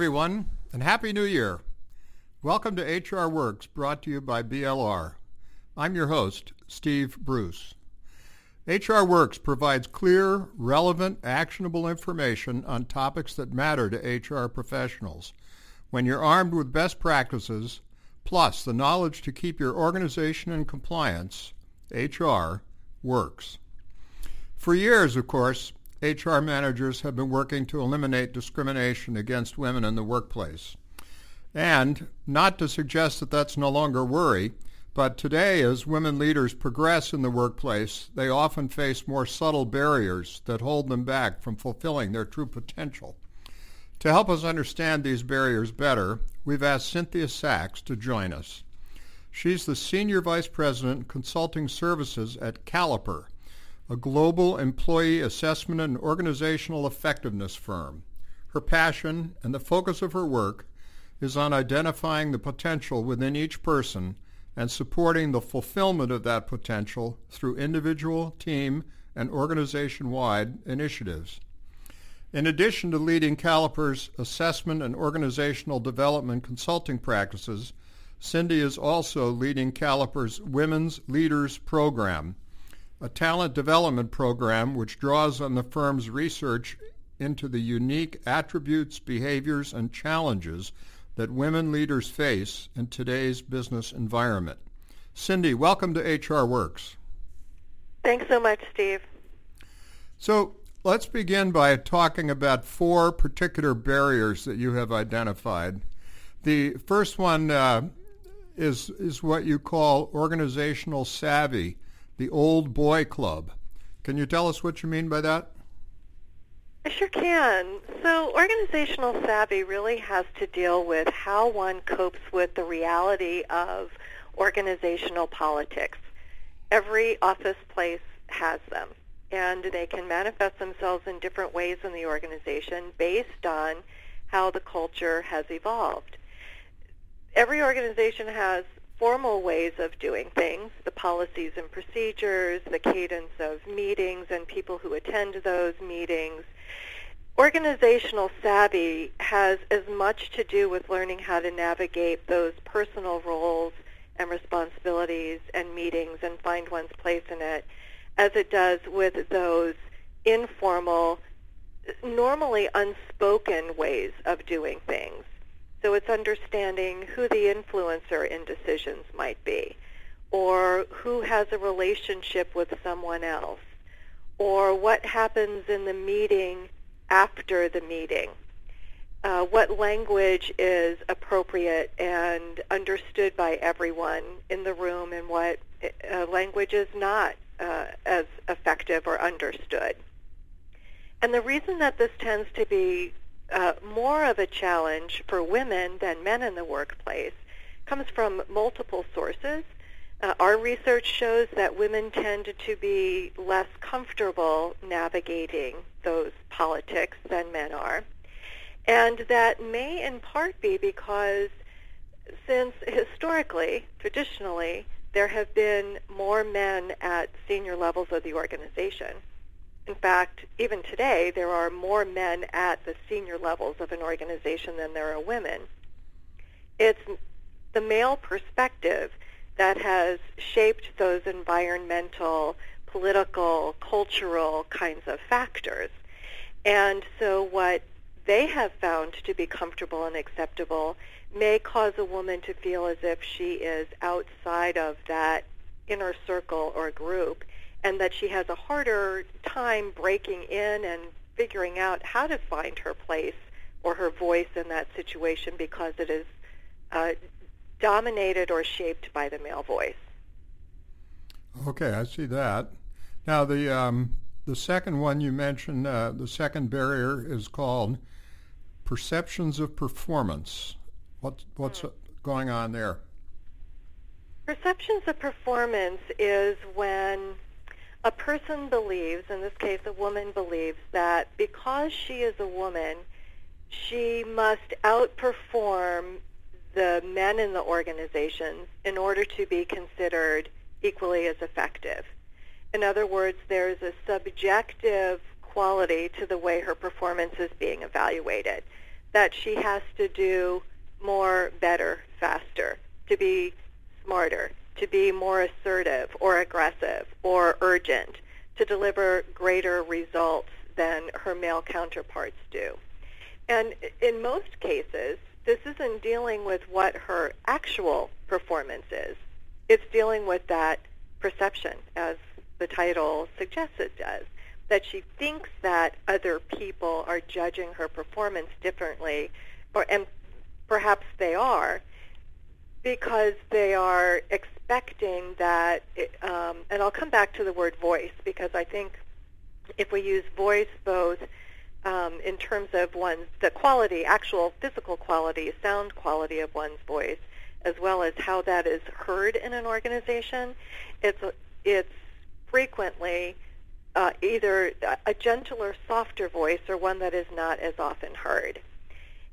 everyone, and Happy New Year. Welcome to HR Works, brought to you by BLR. I'm your host, Steve Bruce. HR Works provides clear, relevant, actionable information on topics that matter to HR professionals. When you're armed with best practices, plus the knowledge to keep your organization in compliance, HR works. For years, of course, HR managers have been working to eliminate discrimination against women in the workplace. And not to suggest that that's no longer a worry, but today as women leaders progress in the workplace, they often face more subtle barriers that hold them back from fulfilling their true potential. To help us understand these barriers better, we've asked Cynthia Sachs to join us. She's the Senior Vice President, Consulting Services at Caliper, a global employee assessment and organizational effectiveness firm. Her passion and the focus of her work is on identifying the potential within each person and supporting the fulfillment of that potential through individual, team, and organization-wide initiatives. In addition to leading Caliper's assessment and organizational development consulting practices, Cindy is also leading Caliper's Women's Leaders Program, a talent development program which draws on the firm's research into the unique attributes, behaviors, and challenges that women leaders face in today's business environment. Cindy, welcome to HR Works. Thanks so much, Steve. So let's begin by talking about four particular barriers that you have identified. The first one uh, is, is what you call organizational savvy the Old Boy Club. Can you tell us what you mean by that? I sure can. So organizational savvy really has to deal with how one copes with the reality of organizational politics. Every office place has them, and they can manifest themselves in different ways in the organization based on how the culture has evolved. Every organization has formal ways of doing things, the policies and procedures, the cadence of meetings and people who attend those meetings. Organizational savvy has as much to do with learning how to navigate those personal roles and responsibilities and meetings and find one's place in it as it does with those informal, normally unspoken ways of doing things. So it's understanding who the influencer in decisions might be, or who has a relationship with someone else, or what happens in the meeting after the meeting. Uh, what language is appropriate and understood by everyone in the room and what uh, language is not uh, as effective or understood. And the reason that this tends to be uh, more of a challenge for women than men in the workplace comes from multiple sources. Uh, our research shows that women tend to be less comfortable navigating those politics than men are. And that may in part be because since historically, traditionally, there have been more men at senior levels of the organization. In fact, even today, there are more men at the senior levels of an organization than there are women. It's the male perspective that has shaped those environmental, political, cultural kinds of factors. And so what they have found to be comfortable and acceptable may cause a woman to feel as if she is outside of that inner circle or group and that she has a harder time breaking in and figuring out how to find her place or her voice in that situation because it is uh, dominated or shaped by the male voice. Okay, I see that. Now the um, the second one you mentioned, uh, the second barrier is called perceptions of performance. What, what's mm. going on there? Perceptions of performance is when a person believes, in this case a woman believes, that because she is a woman, she must outperform the men in the organization in order to be considered equally as effective. In other words, there's a subjective quality to the way her performance is being evaluated. that she has to do more, better, faster, to be smarter, to be more assertive or aggressive or urgent, to deliver greater results than her male counterparts do. And in most cases, this isn't dealing with what her actual performance is. It's dealing with that perception, as the title suggests it does, that she thinks that other people are judging her performance differently, or, and perhaps they are, because they are expecting that, it, um, and I'll come back to the word voice because I think if we use voice both um, in terms of one's the quality, actual physical quality, sound quality of one's voice, as well as how that is heard in an organization, it's it's frequently uh, either a gentler, softer voice or one that is not as often heard.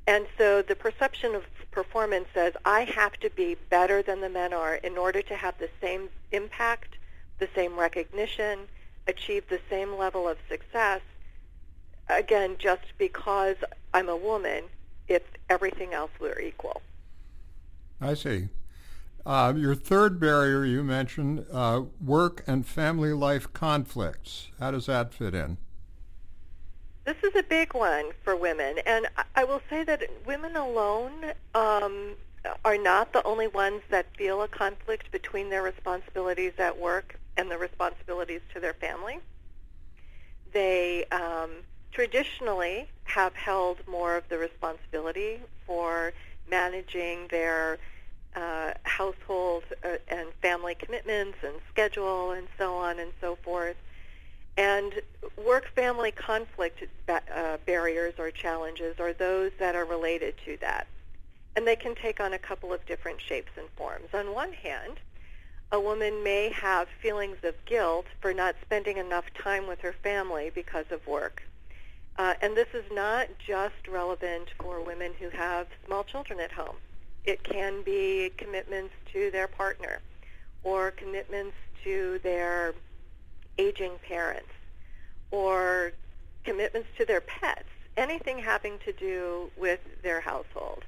And so the perception of performance says, I have to be better than the men are in order to have the same impact, the same recognition, achieve the same level of success, again, just because I'm a woman, if everything else were equal. I see. Uh, your third barrier you mentioned, uh, work and family life conflicts. How does that fit in? This is a big one for women, and I will say that women alone um, are not the only ones that feel a conflict between their responsibilities at work and the responsibilities to their family. They um, traditionally have held more of the responsibility for managing their uh, household uh, and family commitments and schedule and so on and so forth. And work-family conflict uh, barriers or challenges are those that are related to that. And they can take on a couple of different shapes and forms. On one hand, a woman may have feelings of guilt for not spending enough time with her family because of work. Uh, and this is not just relevant for women who have small children at home. It can be commitments to their partner or commitments to their aging parents or commitments to their pets, anything having to do with their household,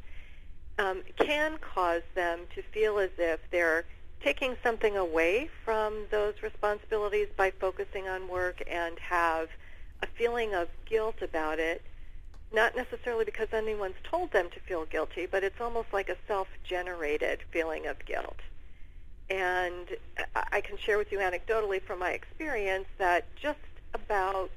um, can cause them to feel as if they're taking something away from those responsibilities by focusing on work and have a feeling of guilt about it, not necessarily because anyone's told them to feel guilty, but it's almost like a self-generated feeling of guilt. And I can share with you anecdotally from my experience that just about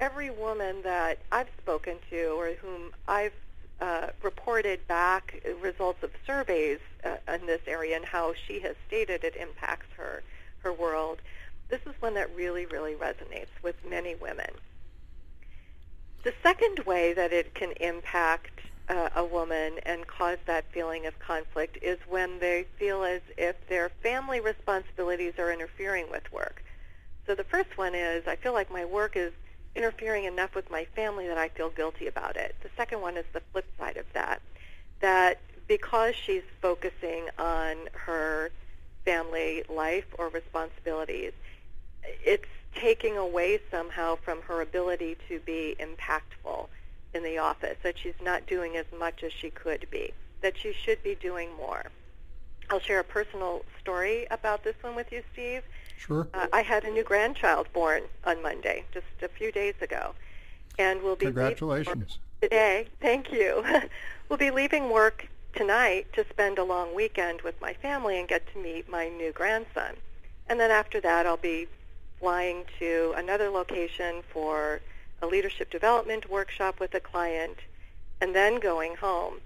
every woman that I've spoken to or whom I've uh, reported back results of surveys uh, in this area and how she has stated it impacts her her world. This is one that really, really resonates with many women. The second way that it can impact uh, a woman and cause that feeling of conflict is when they feel as if their family responsibilities are interfering with work. So the first one is I feel like my work is interfering enough with my family that I feel guilty about it. The second one is the flip side of that, that because she's focusing on her family life or responsibilities, it's taking away somehow from her ability to be impactful in the office, that she's not doing as much as she could be, that she should be doing more. I'll share a personal story about this one with you, Steve. Sure. Uh, I had a new grandchild born on Monday, just a few days ago, and we'll be congratulations today. Thank you. we'll be leaving work tonight to spend a long weekend with my family and get to meet my new grandson. And then after that, I'll be flying to another location for a leadership development workshop with a client, and then going home.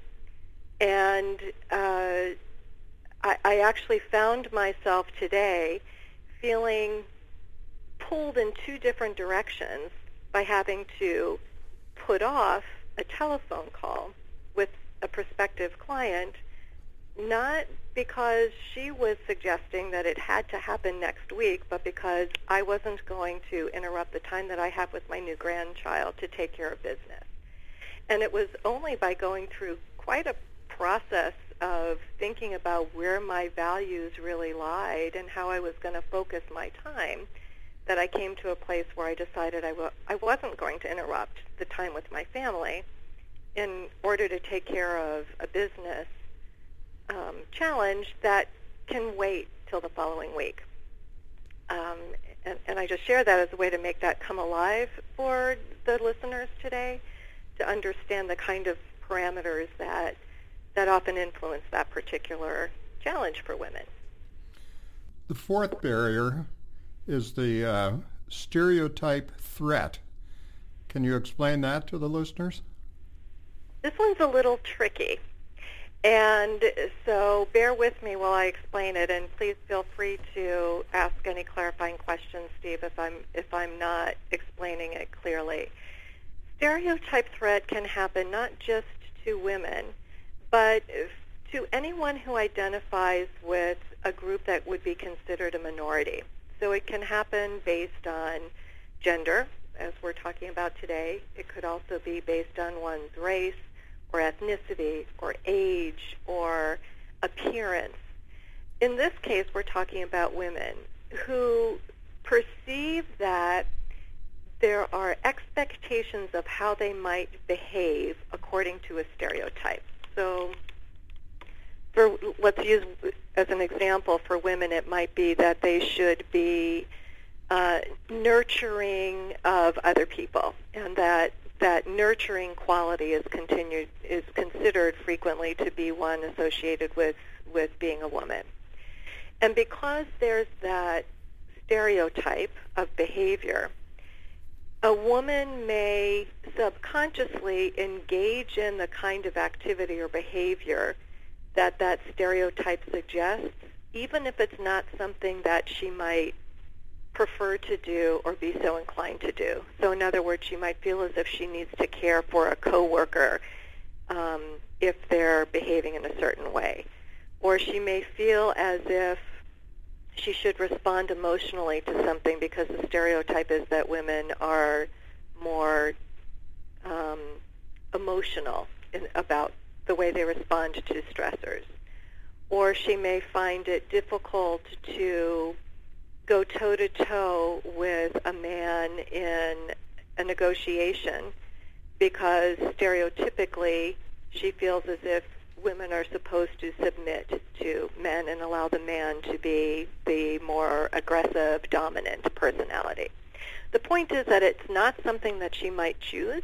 And uh, I, I actually found myself today feeling pulled in two different directions by having to put off a telephone call with a prospective client, not because she was suggesting that it had to happen next week, but because I wasn't going to interrupt the time that I have with my new grandchild to take care of business. And it was only by going through quite a process of thinking about where my values really lied and how I was going to focus my time that I came to a place where I decided I w- I wasn't going to interrupt the time with my family in order to take care of a business um, challenge that can wait till the following week. Um, and, and I just share that as a way to make that come alive for the listeners today to understand the kind of parameters that that often influence that particular challenge for women. The fourth barrier is the uh, stereotype threat. Can you explain that to the listeners? This one's a little tricky. And so bear with me while I explain it, and please feel free to ask any clarifying questions, Steve, if I'm if I'm not explaining it clearly. Stereotype threat can happen not just to women, but to anyone who identifies with a group that would be considered a minority. So it can happen based on gender, as we're talking about today. It could also be based on one's race, or ethnicity or age or appearance. In this case, we're talking about women who perceive that there are expectations of how they might behave according to a stereotype. So for let's use as an example for women it might be that they should be uh, nurturing of other people and that that nurturing quality is continued is considered frequently to be one associated with with being a woman. And because there's that stereotype of behavior, a woman may subconsciously engage in the kind of activity or behavior that that stereotype suggests, even if it's not something that she might prefer to do or be so inclined to do. So in other words, she might feel as if she needs to care for a coworker um, if they're behaving in a certain way. Or she may feel as if she should respond emotionally to something because the stereotype is that women are more um, emotional in, about the way they respond to stressors. Or she may find it difficult to go toe to toe with a man in a negotiation because stereotypically she feels as if women are supposed to submit to men and allow the man to be the more aggressive, dominant personality. The point is that it's not something that she might choose,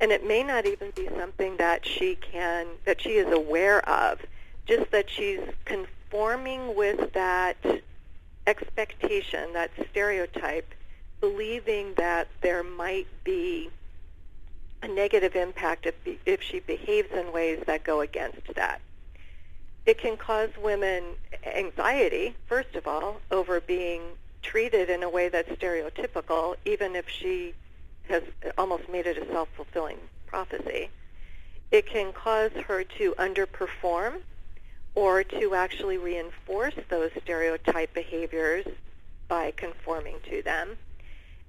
and it may not even be something that she can that she is aware of. Just that she's conforming with that expectation, that stereotype, believing that there might be a negative impact if, if she behaves in ways that go against that. It can cause women anxiety, first of all, over being treated in a way that's stereotypical, even if she has almost made it a self-fulfilling prophecy. It can cause her to underperform or to actually reinforce those stereotype behaviors by conforming to them.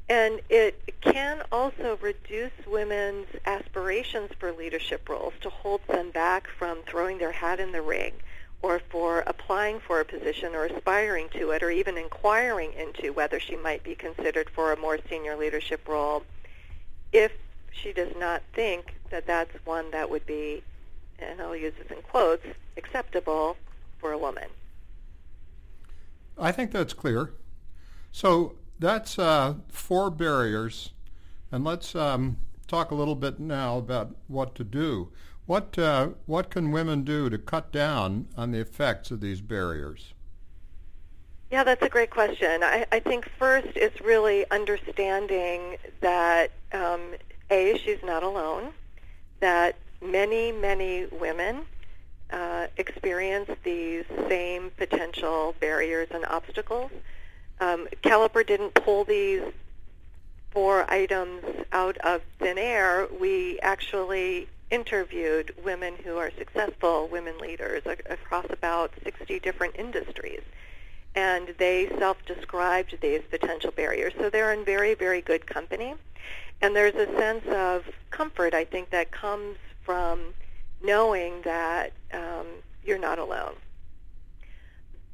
And it can also reduce women's aspirations for leadership roles to hold them back from throwing their hat in the ring or for applying for a position or aspiring to it or even inquiring into whether she might be considered for a more senior leadership role if she does not think that that's one that would be and I'll use this in quotes, acceptable for a woman. I think that's clear. So that's uh, four barriers, and let's um, talk a little bit now about what to do. What uh, what can women do to cut down on the effects of these barriers? Yeah, that's a great question. I, I think first it's really understanding that um, a she's not alone, that many, many women uh, experience these same potential barriers and obstacles. Um, Caliper didn't pull these four items out of thin air. We actually interviewed women who are successful women leaders across about 60 different industries. And they self-described these potential barriers. So they're in very, very good company. And there's a sense of comfort, I think, that comes from knowing that um, you're not alone.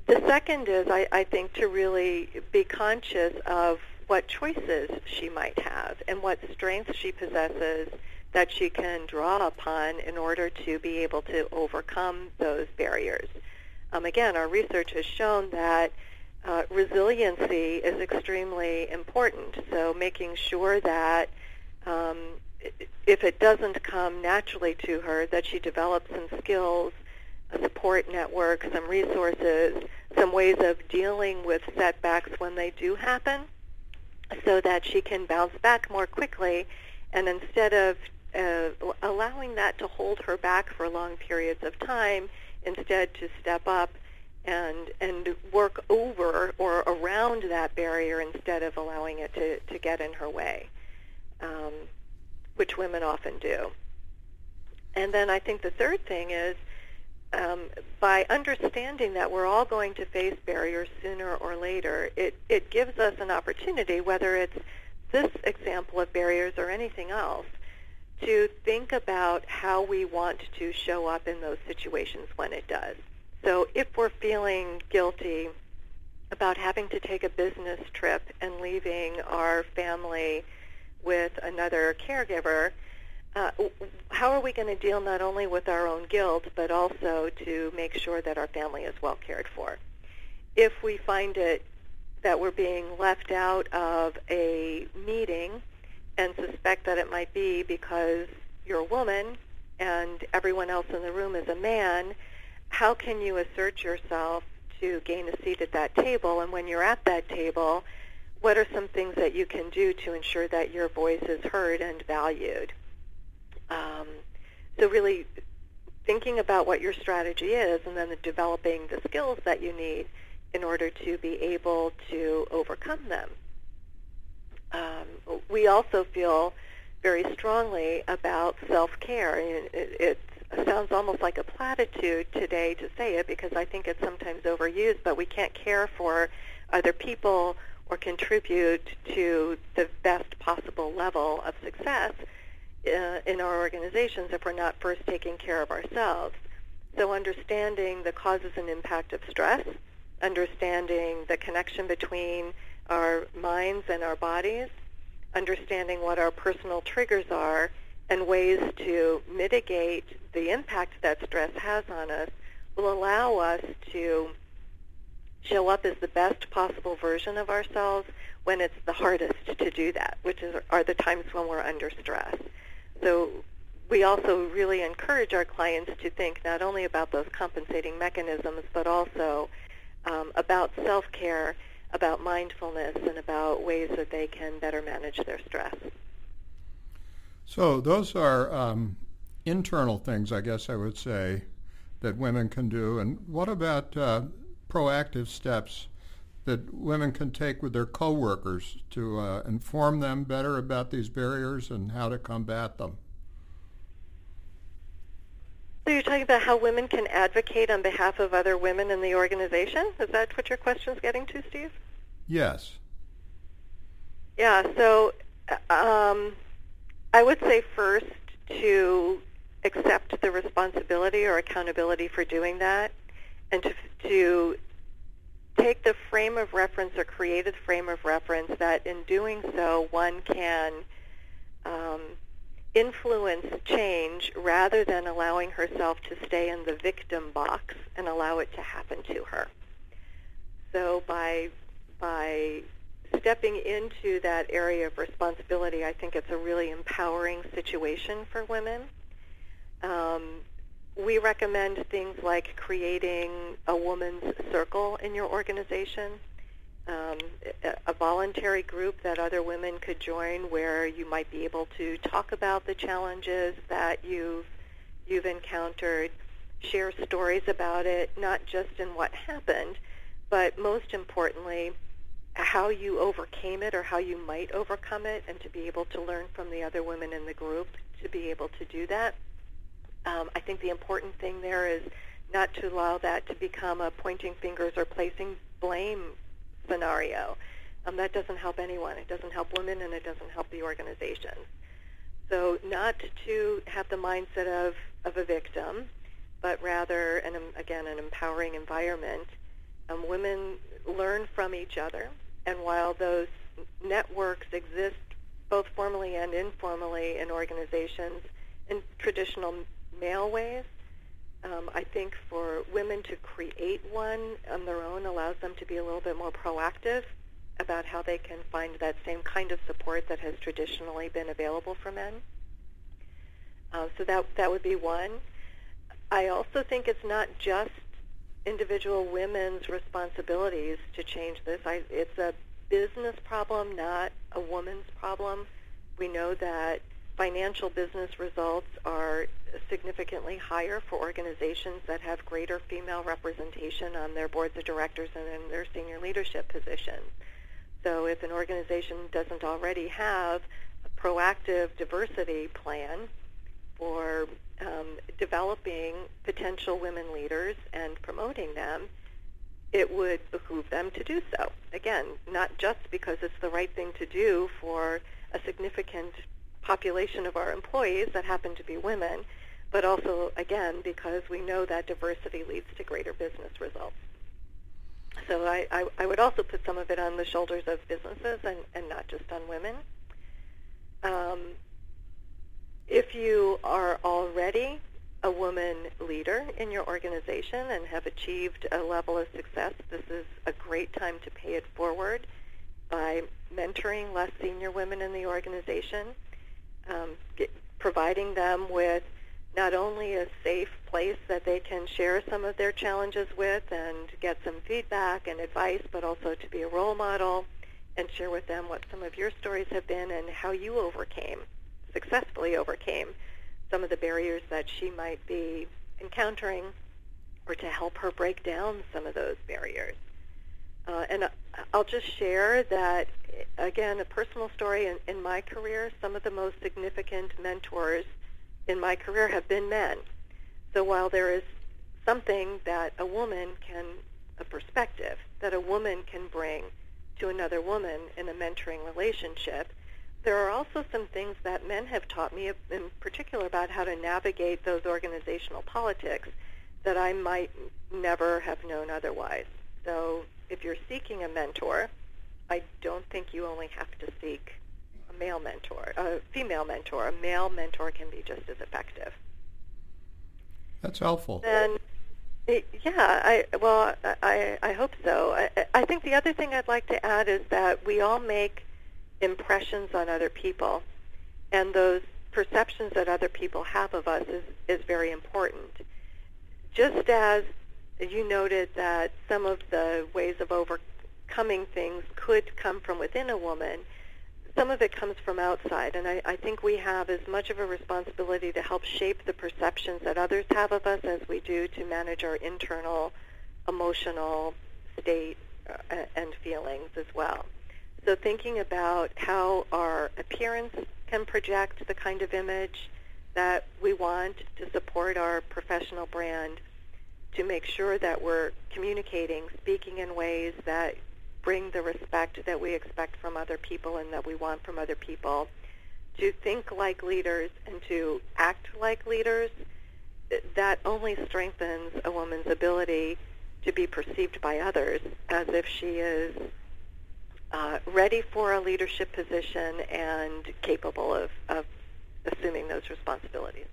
The second is, I, I think, to really be conscious of what choices she might have and what strengths she possesses that she can draw upon in order to be able to overcome those barriers. Um, again, our research has shown that uh, resiliency is extremely important. So making sure that um, if it doesn't come naturally to her, that she develops some skills, a support network, some resources, some ways of dealing with setbacks when they do happen, so that she can bounce back more quickly. And instead of uh, allowing that to hold her back for long periods of time, instead to step up and and work over or around that barrier instead of allowing it to, to get in her way, um, which women often do. And then I think the third thing is um, by understanding that we're all going to face barriers sooner or later, it, it gives us an opportunity, whether it's this example of barriers or anything else, to think about how we want to show up in those situations when it does. So if we're feeling guilty about having to take a business trip and leaving our family with another caregiver, uh, how are we going to deal not only with our own guilt, but also to make sure that our family is well cared for? If we find it that we're being left out of a meeting and suspect that it might be because you're a woman and everyone else in the room is a man, how can you assert yourself to gain a seat at that table? And when you're at that table, what are some things that you can do to ensure that your voice is heard and valued? Um, so really thinking about what your strategy is and then developing the skills that you need in order to be able to overcome them. Um, we also feel very strongly about self-care. It, it, sounds almost like a platitude today to say it because I think it's sometimes overused, but we can't care for other people or contribute to the best possible level of success uh, in our organizations if we're not first taking care of ourselves. So understanding the causes and impact of stress, understanding the connection between our minds and our bodies, understanding what our personal triggers are, and ways to mitigate the impact that stress has on us will allow us to show up as the best possible version of ourselves when it's the hardest to do that, which is, are the times when we're under stress. So we also really encourage our clients to think not only about those compensating mechanisms, but also um, about self-care, about mindfulness, and about ways that they can better manage their stress. So those are um, internal things, I guess I would say, that women can do. And what about uh, proactive steps that women can take with their coworkers to uh, inform them better about these barriers and how to combat them? So you're talking about how women can advocate on behalf of other women in the organization? Is that what your question is getting to, Steve? Yes. Yeah. So um, I would say first to accept the responsibility or accountability for doing that and to, to take the frame of reference or create a frame of reference that in doing so one can um, influence change rather than allowing herself to stay in the victim box and allow it to happen to her. So by by stepping into that area of responsibility, I think it's a really empowering situation for women. Um, we recommend things like creating a woman's circle in your organization, um, a, voluntary group that other women could join where you might be able to talk about the challenges that you've, you've encountered, share stories about it, not just in what happened, but most importantly, how you overcame it or how you might overcome it and to be able to learn from the other women in the group to be able to do that. Um, I think the important thing there is not to allow that to become a pointing fingers or placing blame scenario. Um, that doesn't help anyone. It doesn't help women and it doesn't help the organization. So not to have the mindset of, of a victim, but rather, and again, an empowering environment. Um, women learn from each other and while those networks exist both formally and informally in organizations in traditional male ways. Um, I think for women to create one on their own allows them to be a little bit more proactive about how they can find that same kind of support that has traditionally been available for men. Uh, so that that would be one. I also think it's not just individual women's responsibilities to change this. I, it's a business problem, not a woman's problem. We know that financial business results are significantly higher for organizations that have greater female representation on their boards of directors and in their senior leadership positions. So if an organization doesn't already have a proactive diversity plan for um, developing potential women leaders and promoting them, it would behoove them to do so. Again, not just because it's the right thing to do for a significant population of our employees that happen to be women, but also, again, because we know that diversity leads to greater business results. So I, I, I would also put some of it on the shoulders of businesses and, and not just on women. Um, if you are already a woman leader in your organization and have achieved a level of success, this is a great time to pay it forward by mentoring less senior women in the organization, um, get, providing them with not only a safe place that they can share some of their challenges with and get some feedback and advice, but also to be a role model and share with them what some of your stories have been and how you overcame, successfully overcame some of the barriers that she might be encountering or to help her break down some of those barriers. Uh, and I'll just share that, again, a personal story in, in my career, some of the most significant mentors in my career have been men. So while there is something that a woman can, a perspective that a woman can bring to another woman in a mentoring relationship, there are also some things that men have taught me in particular about how to navigate those organizational politics that I might never have known otherwise. So if you're seeking a mentor, I don't think you only have to seek a male mentor, a female mentor. A male mentor can be just as effective. That's helpful. And yeah, I well, I I hope so. I, I think the other thing I'd like to add is that we all make impressions on other people, and those perceptions that other people have of us is is very important. Just as you noted that some of the ways of overcoming things could come from within a woman, some of it comes from outside, and I, I think we have as much of a responsibility to help shape the perceptions that others have of us as we do to manage our internal emotional state uh, and feelings as well. So thinking about how our appearance can project the kind of image that we want to support our professional brand, to make sure that we're communicating, speaking in ways that bring the respect that we expect from other people and that we want from other people, to think like leaders and to act like leaders, that only strengthens a woman's ability to be perceived by others as if she is uh, ready for a leadership position and capable of, of assuming those responsibilities.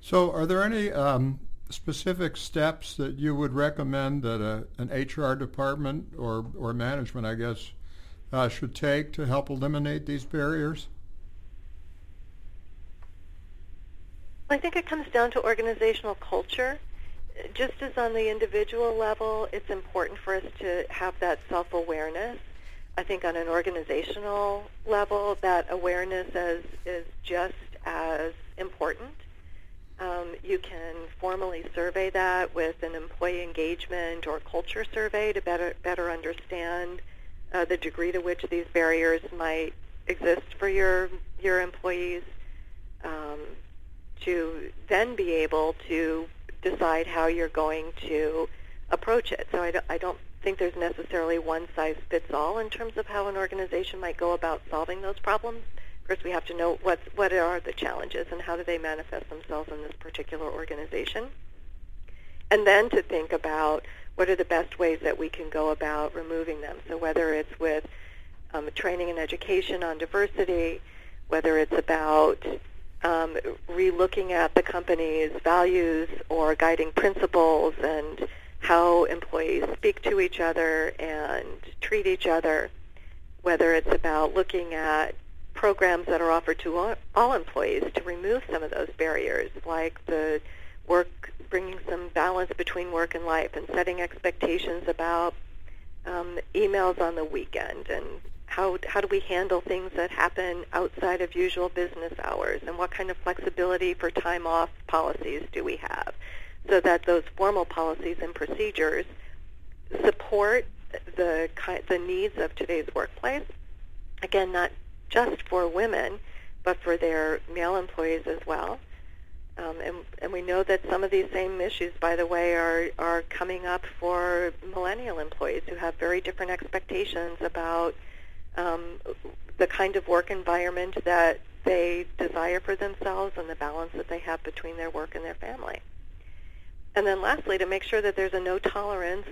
So, are there any um, specific steps that you would recommend that a, an HR department or, or management, I guess, uh, should take to help eliminate these barriers? I think it comes down to organizational culture. Just as on the individual level, it's important for us to have that self-awareness. I think on an organizational level, that awareness is, is just as important. Um, you can formally survey that with an employee engagement or culture survey to better better understand uh, the degree to which these barriers might exist for your your employees. Um, to then be able to decide how you're going to approach it. So I don't, I don't think there's necessarily one size fits all in terms of how an organization might go about solving those problems. First, we have to know what what are the challenges and how do they manifest themselves in this particular organization, and then to think about what are the best ways that we can go about removing them. So whether it's with um, training and education on diversity, whether it's about um, relooking at the company's values or guiding principles and how employees speak to each other and treat each other, whether it's about looking at programs that are offered to all, employees to remove some of those barriers, like the work bringing some balance between work and life and setting expectations about um, emails on the weekend and how how do we handle things that happen outside of usual business hours and what kind of flexibility for time off policies do we have? So that those formal policies and procedures support the the needs of today's workplace. Again not just for women but for their male employees as well um, and, and we know that some of these same issues, by the way, are, are coming up for millennial employees who have very different expectations about um, the kind of work environment that they desire for themselves and the balance that they have between their work and their family. And then lastly, to make sure that there's a no tolerance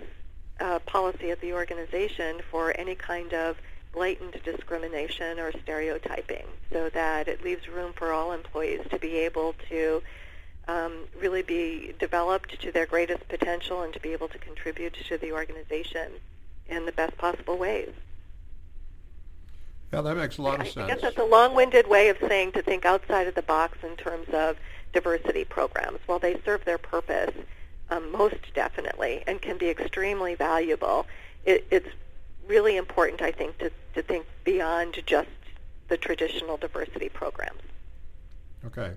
uh, policy at the organization for any kind of blatant discrimination or stereotyping so that it leaves room for all employees to be able to um, really be developed to their greatest potential and to be able to contribute to the organization in the best possible ways. Yeah, that makes a lot of sense. I guess that's a long-winded way of saying to think outside of the box in terms of diversity programs. While they serve their purpose, um, most definitely, and can be extremely valuable, it, it's really important, I think, to, to think beyond just the traditional diversity programs. Okay.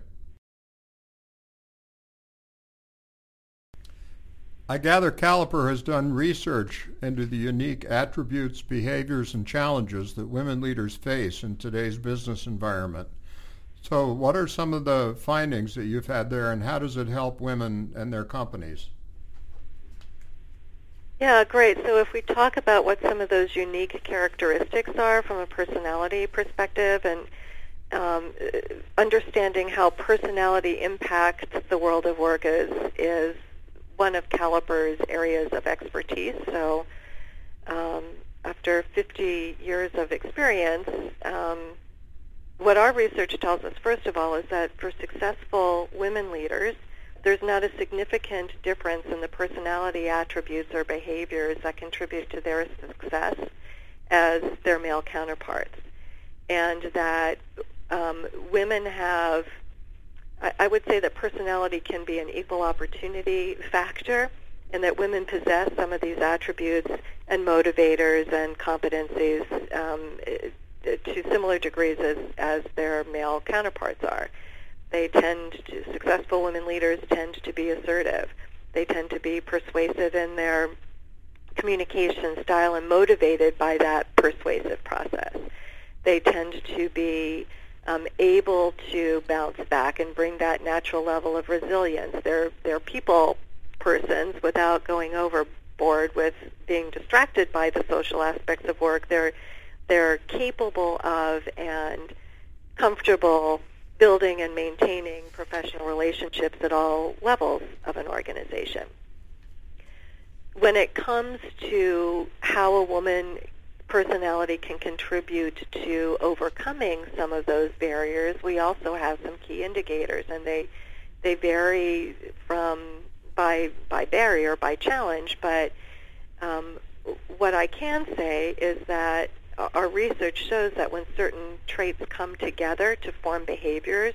I gather Caliper has done research into the unique attributes, behaviors, and challenges that women leaders face in today's business environment. So what are some of the findings that you've had there, and how does it help women and their companies? Yeah, great. So if we talk about what some of those unique characteristics are from a personality perspective and um, understanding how personality impacts the world of work is, is one of Caliper's areas of expertise. So um, after 50 years of experience, um, what our research tells us, first of all, is that for successful women leaders, there's not a significant difference in the personality attributes or behaviors that contribute to their success as their male counterparts. And that um, women have, I, I would say that personality can be an equal opportunity factor and that women possess some of these attributes and motivators and competencies um, to similar degrees as, as their male counterparts are. They tend to, successful women leaders tend to be assertive. They tend to be persuasive in their communication style and motivated by that persuasive process. They tend to be um, able to bounce back and bring that natural level of resilience. They're, they're people persons without going overboard with being distracted by the social aspects of work. They're, they're capable of and comfortable building and maintaining professional relationships at all levels of an organization. When it comes to how a woman personality can contribute to overcoming some of those barriers, we also have some key indicators, and they they vary from by by barrier by challenge. But um, what I can say is that our research shows that when certain traits come together to form behaviors,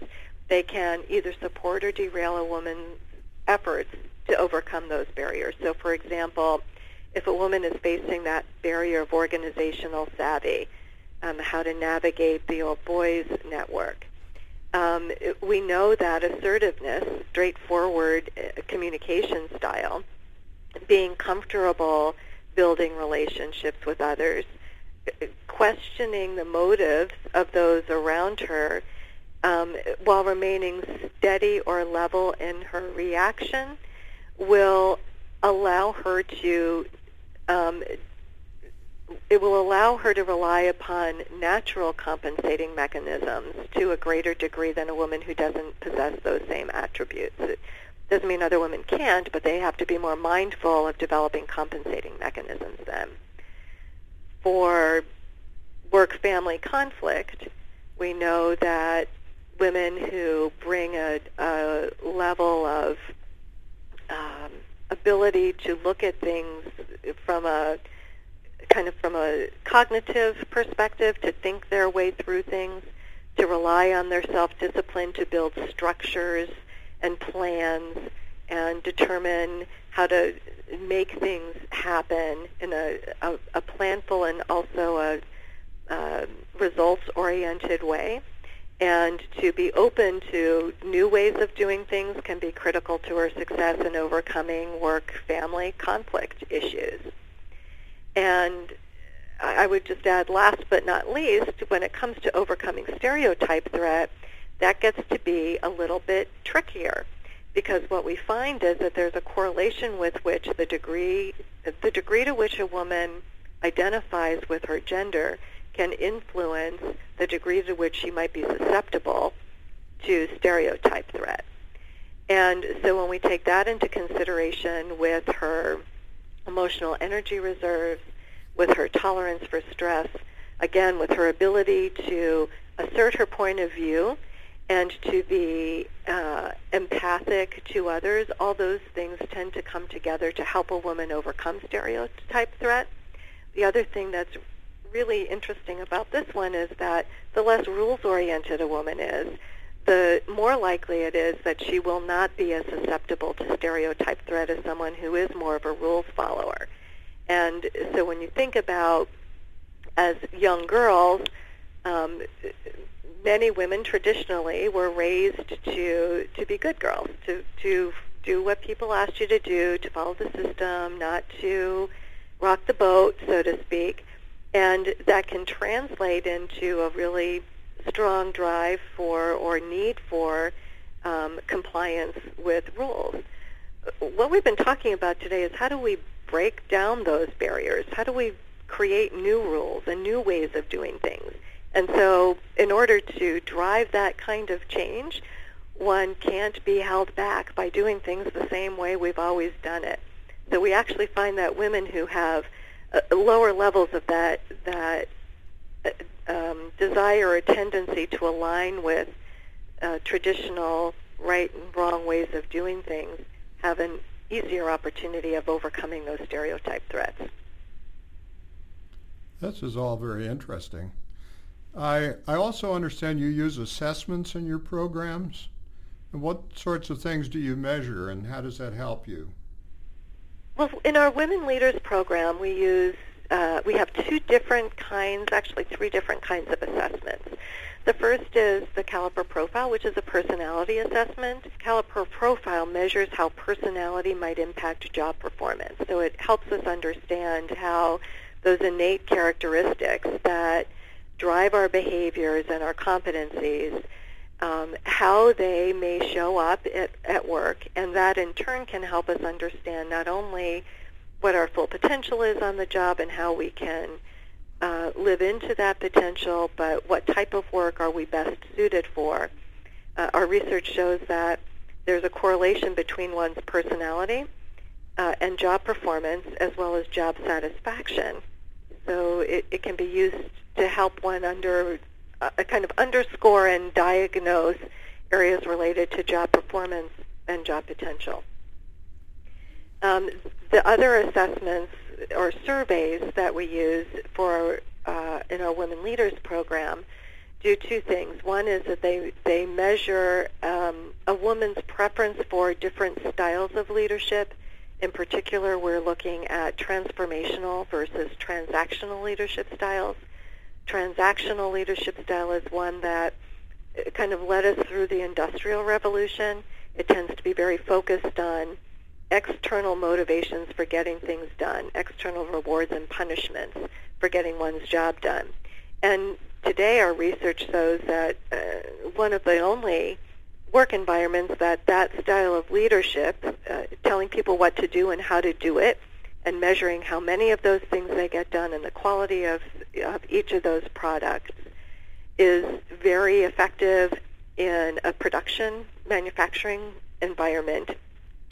they can either support or derail a woman's efforts to overcome those barriers. So, for example, if a woman is facing that barrier of organizational savvy, um, how to navigate the old boys network, um, we know that assertiveness, straightforward uh, communication style, being comfortable building relationships with others, questioning the motives of those around her um, while remaining steady or level in her reaction will allow her to um, it will allow her to rely upon natural compensating mechanisms to a greater degree than a woman who doesn't possess those same attributes. It doesn't mean other women can't, but they have to be more mindful of developing compensating mechanisms then for work-family conflict, we know that women who bring a, a level of um, ability to look at things from a kind of from a cognitive perspective, to think their way through things, to rely on their self-discipline to build structures and plans and determine how to make things happen in a, a, a planful and also a uh, results-oriented way. And to be open to new ways of doing things can be critical to her success in overcoming work-family conflict issues. And I would just add, last but not least, when it comes to overcoming stereotype threat, that gets to be a little bit trickier because what we find is that there's a correlation with which the degree the degree to which a woman identifies with her gender can influence the degree to which she might be susceptible to stereotype threat. And so when we take that into consideration with her emotional energy reserves, with her tolerance for stress, again, with her ability to assert her point of view and to be uh, empathic to others, all those things tend to come together to help a woman overcome stereotype threat. The other thing that's really interesting about this one is that the less rules-oriented a woman is, the more likely it is that she will not be as susceptible to stereotype threat as someone who is more of a rules follower. And so when you think about as young girls, um, many women traditionally were raised to to be good girls, to to do what people asked you to do, to follow the system, not to rock the boat, so to speak. And that can translate into a really strong drive for or need for um, compliance with rules. What we've been talking about today is how do we break down those barriers? How do we create new rules and new ways of doing things? And so in order to drive that kind of change, one can't be held back by doing things the same way we've always done it. So we actually find that women who have uh, lower levels of that that uh, um, desire or tendency to align with uh, traditional right and wrong ways of doing things have an easier opportunity of overcoming those stereotype threats. This is all very interesting. I, I also understand you use assessments in your programs. And what sorts of things do you measure and how does that help you? Well, in our Women Leaders program, we use uh, we have two different kinds, actually three different kinds of assessments. The first is the Caliper Profile, which is a personality assessment. Caliper Profile measures how personality might impact job performance. So it helps us understand how those innate characteristics that drive our behaviors and our competencies, um, how they may show up at, at work, and that in turn can help us understand not only what our full potential is on the job and how we can uh, live into that potential, but what type of work are we best suited for? Uh, our research shows that there's a correlation between one's personality uh, and job performance as well as job satisfaction. So it, it can be used to help one under uh, kind of underscore and diagnose areas related to job performance and job potential. Um, the other assessments or surveys that we use for uh, in our Women Leaders program do two things. One is that they they measure um, a woman's preference for different styles of leadership. In particular, we're looking at transformational versus transactional leadership styles. Transactional leadership style is one that uh, kind of led us through the Industrial Revolution. It tends to be very focused on external motivations for getting things done, external rewards and punishments for getting one's job done. And today our research shows that uh, one of the only work environments that that style of leadership, uh, telling people what to do and how to do it, and measuring how many of those things they get done and the quality of, of each of those products is very effective in a production manufacturing environment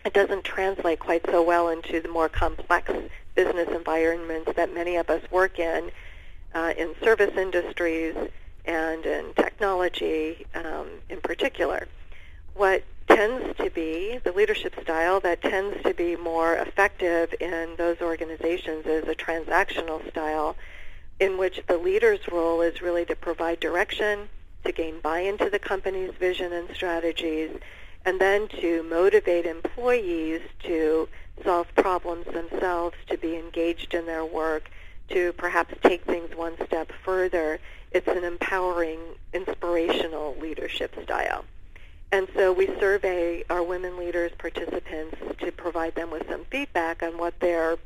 it doesn't translate quite so well into the more complex business environments that many of us work in, uh, in service industries and in technology um, in particular. What tends to be the leadership style that tends to be more effective in those organizations is a transactional style in which the leader's role is really to provide direction, to gain buy-in to the company's vision and strategies, and then to motivate employees to solve problems themselves, to be engaged in their work, to perhaps take things one step further. It's an empowering, inspirational leadership style. And so we survey our women leaders participants to provide them with some feedback on what their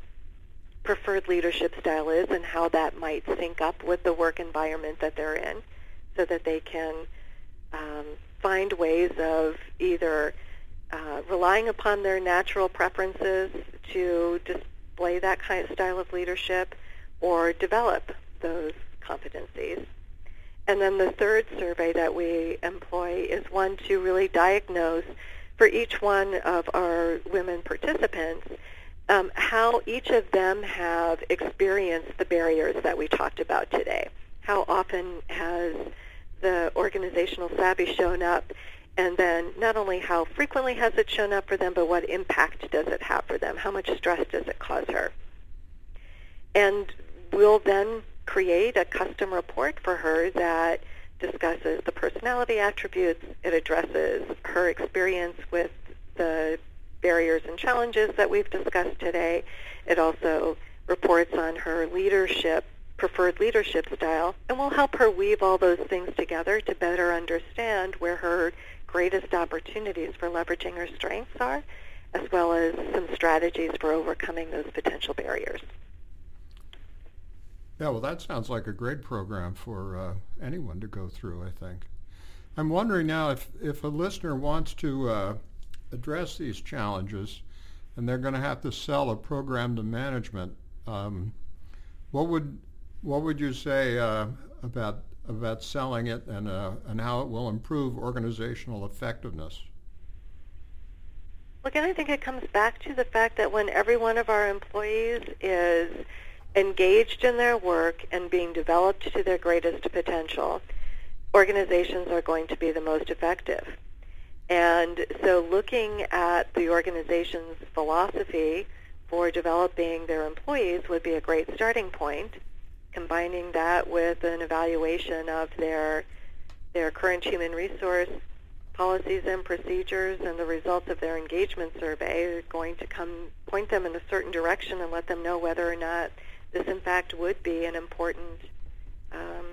preferred leadership style is and how that might sync up with the work environment that they're in so that they can um, find ways of either uh, relying upon their natural preferences to display that kind of style of leadership or develop those competencies. And then the third survey that we employ is one to really diagnose for each one of our women participants um, how each of them have experienced the barriers that we talked about today. How often has the organizational savvy shown up and then not only how frequently has it shown up for them, but what impact does it have for them? How much stress does it cause her? And we'll then create a custom report for her that discusses the personality attributes. It addresses her experience with the barriers and challenges that we've discussed today. It also reports on her leadership, preferred leadership style, and will help her weave all those things together to better understand where her greatest opportunities for leveraging her strengths are, as well as some strategies for overcoming those potential barriers. Yeah, well, that sounds like a great program for uh, anyone to go through, I think. I'm wondering now if, if a listener wants to uh, address these challenges and they're going to have to sell a program to management, um, what would what would you say uh, about about selling it and uh, and how it will improve organizational effectiveness? Look, and I think it comes back to the fact that when every one of our employees is engaged in their work and being developed to their greatest potential, organizations are going to be the most effective. And so looking at the organization's philosophy for developing their employees would be a great starting point. Combining that with an evaluation of their their current human resource policies and procedures and the results of their engagement survey are going to come point them in a certain direction and let them know whether or not this, in fact, would be an important um,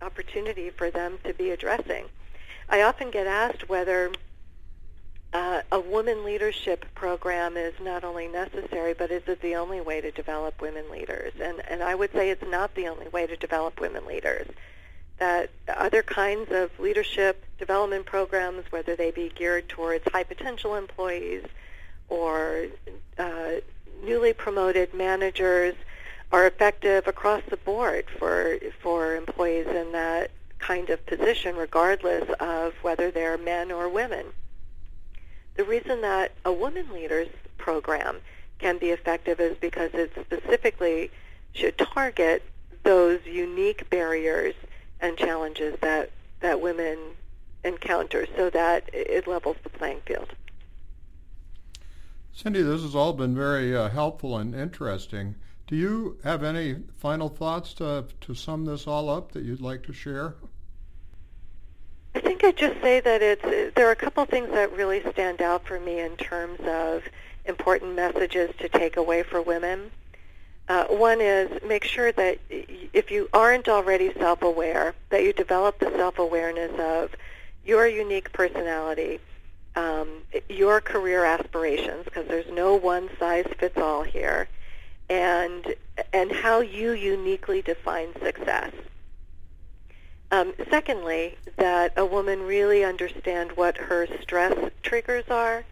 opportunity for them to be addressing. I often get asked whether uh, a woman leadership program is not only necessary, but is it the only way to develop women leaders? And, and I would say it's not the only way to develop women leaders. That other kinds of leadership development programs, whether they be geared towards high potential employees or uh, newly promoted managers, are effective across the board for for employees in that kind of position, regardless of whether they're men or women. The reason that a women leaders program can be effective is because it specifically should target those unique barriers and challenges that, that women encounter so that it levels the playing field. Cindy, this has all been very uh, helpful and interesting. Do you have any final thoughts to, to sum this all up that you'd like to share? I think I'd just say that it's there are a couple things that really stand out for me in terms of important messages to take away for women. Uh, one is make sure that if you aren't already self-aware, that you develop the self-awareness of your unique personality, um, your career aspirations, because there's no one size fits all here, and and how you uniquely define success. Um, secondly, that a woman really understand what her stress triggers are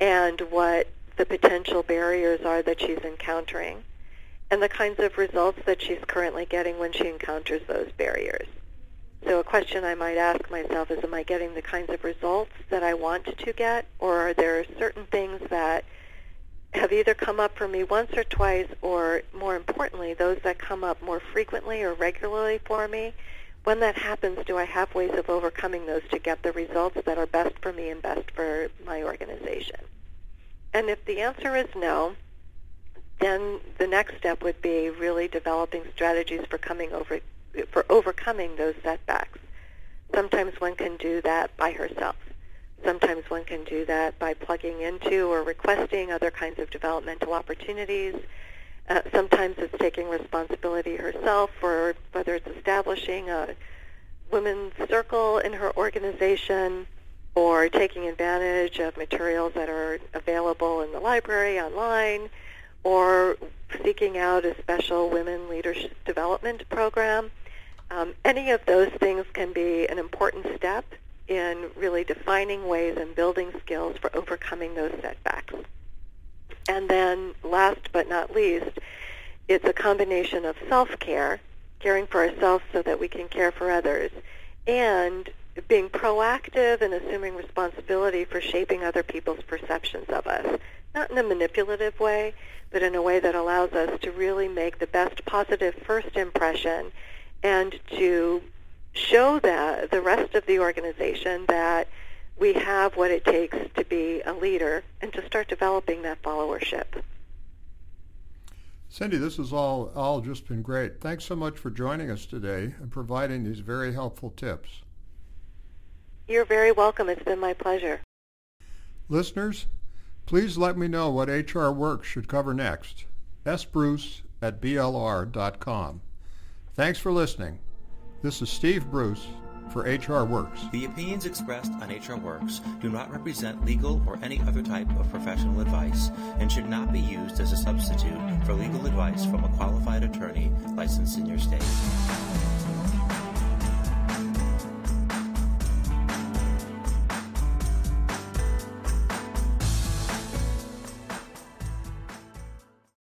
and what the potential barriers are that she's encountering and the kinds of results that she's currently getting when she encounters those barriers. So a question I might ask myself is, am I getting the kinds of results that I want to get, or are there certain things that have either come up for me once or twice, or more importantly, those that come up more frequently or regularly for me, when that happens, do I have ways of overcoming those to get the results that are best for me and best for my organization? And if the answer is no, then the next step would be really developing strategies for coming over for overcoming those setbacks. Sometimes one can do that by herself. Sometimes one can do that by plugging into or requesting other kinds of developmental opportunities. Uh, sometimes it's taking responsibility herself for whether it's establishing a women's circle in her organization or taking advantage of materials that are available in the library online or seeking out a special women leadership development program. Um, any of those things can be an important step in really defining ways and building skills for overcoming those setbacks. And then last but not least, it's a combination of self-care, caring for ourselves so that we can care for others, and being proactive and assuming responsibility for shaping other people's perceptions of us. Not in a manipulative way, but in a way that allows us to really make the best positive first impression and to show that the rest of the organization that we have what it takes to be a leader and to start developing that followership. Cindy, this has all, all just been great. Thanks so much for joining us today and providing these very helpful tips. You're very welcome. It's been my pleasure. Listeners, please let me know what HR Works should cover next. sbruce at blr.com. Thanks for listening. This is Steve Bruce for HR Works. The opinions expressed on HR Works do not represent legal or any other type of professional advice and should not be used as a substitute for legal advice from a qualified attorney licensed in your state.